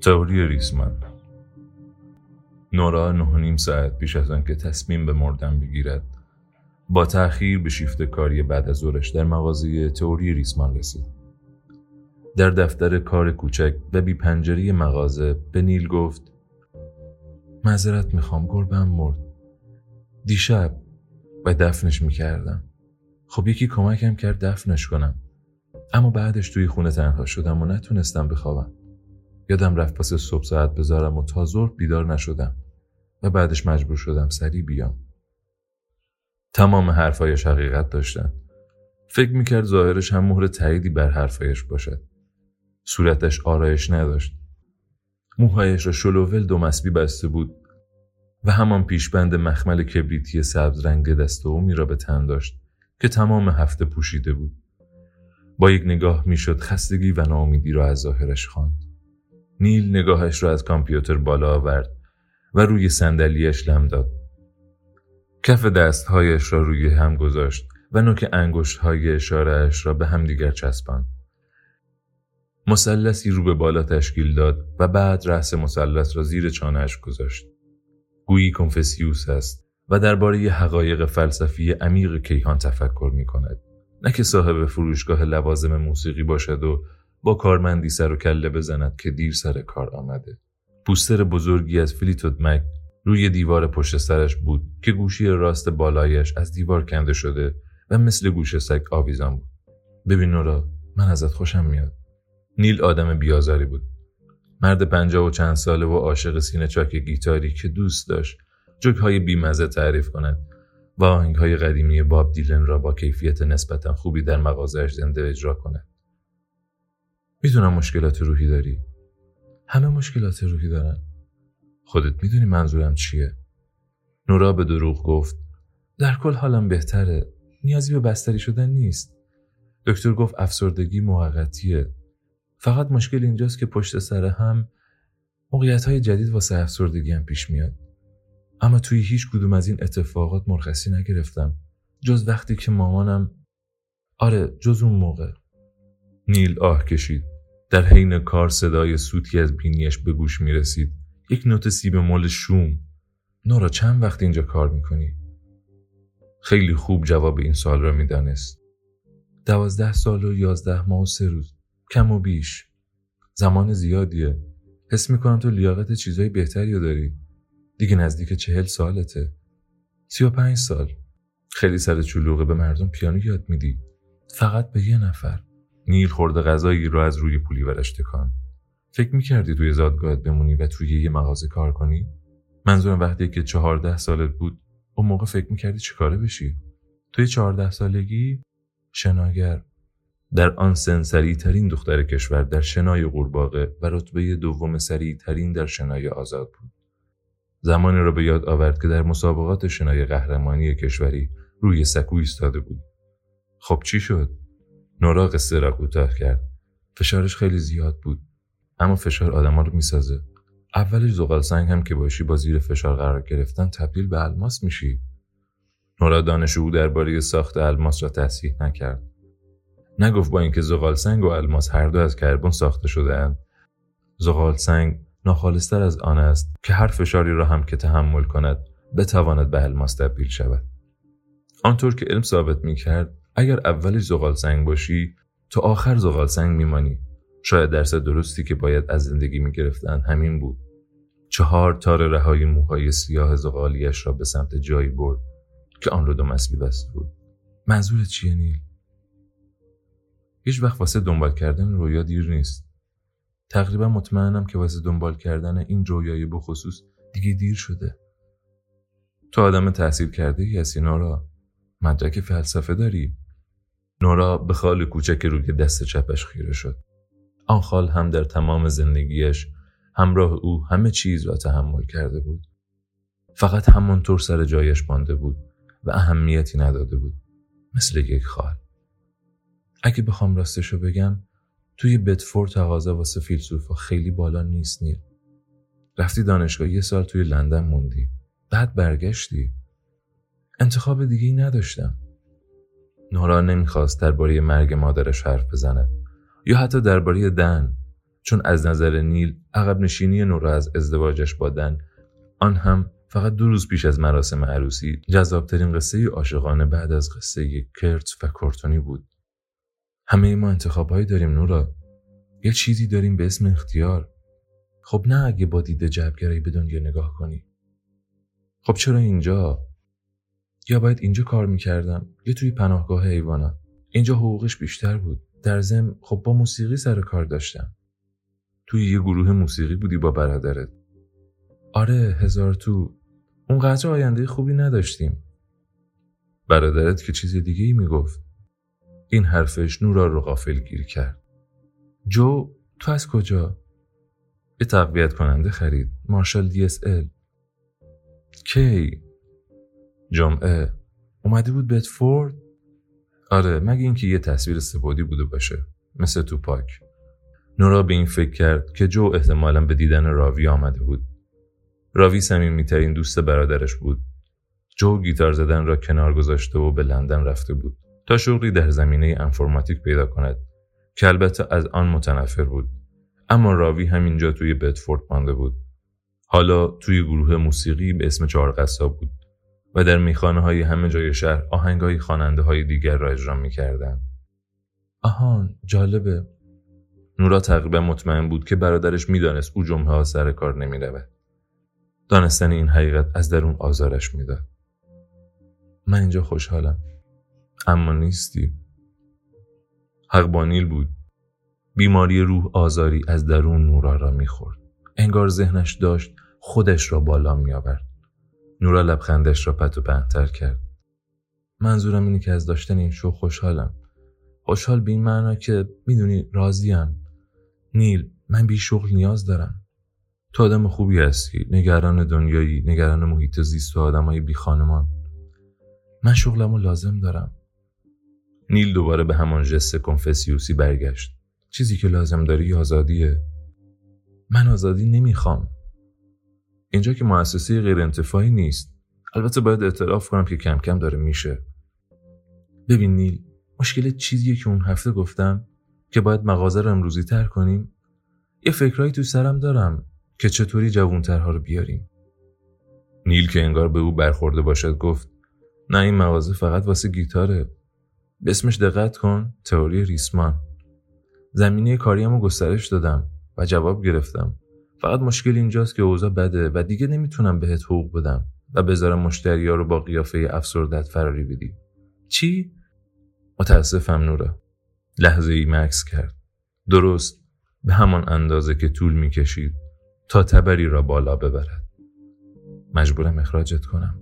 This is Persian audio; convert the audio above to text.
تئوری ریسمان نورا نه نیم ساعت پیش از آنکه تصمیم به مردن بگیرد با تأخیر به شیفت کاری بعد از ظهرش در مغازه تئوری ریسمان رسید. در دفتر کار کوچک و بی پنجری مغازه به نیل گفت معذرت می‌خوام گربم مرد. دیشب و دفنش می‌کردم. خب یکی کمکم کرد دفنش کنم. اما بعدش توی خونه تنها شدم و نتونستم بخوابم. یادم رفت پس صبح ساعت بذارم و تا ظهر بیدار نشدم و بعدش مجبور شدم سری بیام. تمام حرفایش حقیقت داشتن. فکر می‌کرد ظاهرش هم مهر تاییدی بر حرفایش باشد. صورتش آرایش نداشت. موهایش را شلوول دو مسبی بسته بود و همان پیشبند مخمل کبریتی سبز رنگ دست اومی را به تن داشت که تمام هفته پوشیده بود. با یک نگاه می‌شد خستگی و ناامیدی را از ظاهرش خواند. نیل نگاهش را از کامپیوتر بالا آورد و روی صندلیاش لم داد. کف دستهایش را روی هم گذاشت و نوک انگشت های اشارهش را به همدیگر چسباند. مثلثی رو به بالا تشکیل داد و بعد رأس مثلث را زیر چانهش گذاشت. گویی کنفسیوس است و درباره حقایق فلسفی عمیق کیهان تفکر می کند. نه که صاحب فروشگاه لوازم موسیقی باشد و با کارمندی سر و کله بزند که دیر سر کار آمده. پوستر بزرگی از فلیتود مک روی دیوار پشت سرش بود که گوشی راست بالایش از دیوار کنده شده و مثل گوش سگ آویزان بود. ببین نورا من ازت خوشم میاد. نیل آدم بیازاری بود. مرد پنجاه و چند ساله و عاشق سینه چاک گیتاری که دوست داشت جوک های بیمزه تعریف کند و آهنگ های قدیمی باب دیلن را با کیفیت نسبتا خوبی در مغازهش زنده اجرا کند. می‌دونم مشکلات روحی داری. همه مشکلات روحی دارن. خودت می‌دونی منظورم چیه؟ نورا به دروغ گفت در کل حالم بهتره. نیازی به بستری شدن نیست. دکتر گفت افسردگی موقتیه. فقط مشکل اینجاست که پشت سر هم موقعیت های جدید واسه افسردگی هم پیش میاد. اما توی هیچ کدوم از این اتفاقات مرخصی نگرفتم جز وقتی که مامانم آره جز اون موقع نیل آه کشید در حین کار صدای سوتی از بینیش به گوش می رسید یک نوت سیب مال شوم نورا چند وقت اینجا کار می‌کنی؟ خیلی خوب جواب این سال را می‌دانست. دوازده سال و یازده ماه و سه روز. کم و بیش. زمان زیادیه. حس می‌کنم تو لیاقت چیزای بهتری داری. دیگه نزدیک چهل سالته سی و پنج سال خیلی سر چلوغه به مردم پیانو یاد میدی فقط به یه نفر نیل خورده غذایی رو از روی پولی ورش تکان. فکر می‌کردی توی زادگاهت بمونی و توی یه مغازه کار کنی؟ منظورم وقتی که چهارده سالت بود اون موقع فکر می‌کردی چیکاره بشی؟ توی چهارده سالگی؟ شناگر. در آن سن سریع ترین دختر کشور در شنای قورباغه و رتبه دوم سریع ترین در شنای آزاد بود. زمانی را به یاد آورد که در مسابقات شنای قهرمانی کشوری روی سکو ایستاده بود. خب چی شد؟ نورا قصه را کوتاه کرد. فشارش خیلی زیاد بود. اما فشار آدما رو می‌سازه. اولش زغال سنگ هم که باشی با زیر فشار قرار گرفتن تبدیل به الماس میشی. نورا دانش او درباره ساخت الماس را تصحیح نکرد. نگفت با اینکه زغال سنگ و الماس هر دو از کربن ساخته شده اند زغال سنگ ناخالصتر از آن است که هر فشاری را هم که تحمل کند بتواند به الماس تبدیل شود. آنطور که علم ثابت می کرد اگر اولش زغال سنگ باشی تا آخر زغال سنگ میمانی. شاید درس درستی که باید از زندگی می گرفتن همین بود. چهار تار رهای موهای سیاه زغالیش را به سمت جایی برد که آن را دو مسبی بسته بود. منظور چیه نیل؟ هیچ وقت واسه دنبال کردن رویا دیر نیست. تقریبا مطمئنم که واسه دنبال کردن این رویای بخصوص دیگه دیر شده. تو آدم تحصیل کرده ای هستی نورا مدرک فلسفه داری. نورا به خال کوچک روی دست چپش خیره شد. آن خال هم در تمام زندگیش همراه او همه چیز را تحمل کرده بود. فقط همانطور سر جایش مانده بود و اهمیتی نداده بود مثل یک خال. اگه بخوام راستشو بگم توی بدفور تقاضا واسه فیلسوفا خیلی بالا نیست نیل. رفتی دانشگاه یه سال توی لندن موندی بعد برگشتی. انتخاب دیگه ای نداشتم. نورا نمی‌خواست درباره مرگ مادرش حرف بزند. یا حتی درباره دن چون از نظر نیل عقب نشینی نورا از ازدواجش بادن آن هم فقط دو روز پیش از مراسم عروسی جذابترین قصه عاشقانه بعد از قصه کرت و کورتونی بود. همه ما انتخابهایی داریم نورا. یه چیزی داریم به اسم اختیار. خب نه اگه با دید جبگرایی به دنیا نگاه کنی. خب چرا اینجا؟ یا باید اینجا کار می‌کردم؟ یا توی پناهگاه حیوانات. اینجا حقوقش بیشتر بود. در ضمن خب با موسیقی سر کار داشتم. توی یه گروه موسیقی بودی با برادرت. آره هزار تو. اونقدر آینده خوبی نداشتیم. برادرت که چیز دیگه ای می‌گفت. این حرفش نورا رو غافل گیر کرد. جو تو از کجا؟ یه تقویت کننده خرید. مارشال دی اس ال. کی؟ جمعه. اومده بود بتفورد؟ آره مگه اینکه یه تصویر سپودی بوده باشه مثل تو پاک نورا به این فکر کرد که جو احتمالا به دیدن راوی آمده بود. راوی صمیمیترین دوست برادرش بود. جو گیتار زدن را کنار گذاشته و به لندن رفته بود تا شغلی در زمینه انفرماتیک پیدا کند که البته از آن متنفر بود. اما راوی همینجا توی بتفورد مانده بود. حالا توی گروه موسیقی به اسم چهار بود. و در میخانه های همه جای شهر آهنگ های خواننده های دیگر را اجرا می‌کردند. آهان جالبه. نورا تقریبا مطمئن بود که برادرش می‌دانست او جمعه ها سر کار نمی‌رود. دانستن این حقیقت از درون آزارش می‌داد. من اینجا خوشحالم. اما نیستی. بانیل بود. بیماری روح آزاری از درون نورا را می‌خورد. انگار ذهنش داشت خودش را بالا میآورد. نورا لبخندش را پت و کرد. منظورم اینه که از داشتن این شو خوشحالم. خوشحال به این معنا که می‌دونی راضیم. نیل من بی شغل نیاز دارم. تو آدم خوبی هستی. نگران دنیایی نگران محیط زیست و آدمای بی خانمان. من شغلمو لازم دارم. نیل دوباره به همان جست کنفسیوسی برگشت. چیزی که لازم داری آزادیه. من آزادی نمی‌خوام. اینجا که مؤسسه غیر انتفاعی نیست. البته باید اعتراف کنم که کم کم داره میشه. ببین نیل مشکل چیزیه که اون هفته گفتم که باید مغازه رو امروزی تر کنیم. یه فکرهایی تو سرم دارم که چطوری جوونترها رو بیاریم. نیل که انگار به او برخورده باشد گفت نه این مغازه فقط واسه گیتاره. به اسمش دقت کن تئوری ریسمان. زمینه کاریم رو گسترش دادم و جواب گرفتم. فقط مشکل اینجاست که اوضاع بده و دیگه نمی‌تونم بهت حقوق بدم و بذارم مشتریا رو با قیافه افسردت فراری بدی. چی؟ متاسفم نورا. لحظه ای مکس کرد. درست به همان اندازه که طول می‌کشید تا تبری را بالا ببرد. مجبورم اخراجت کنم.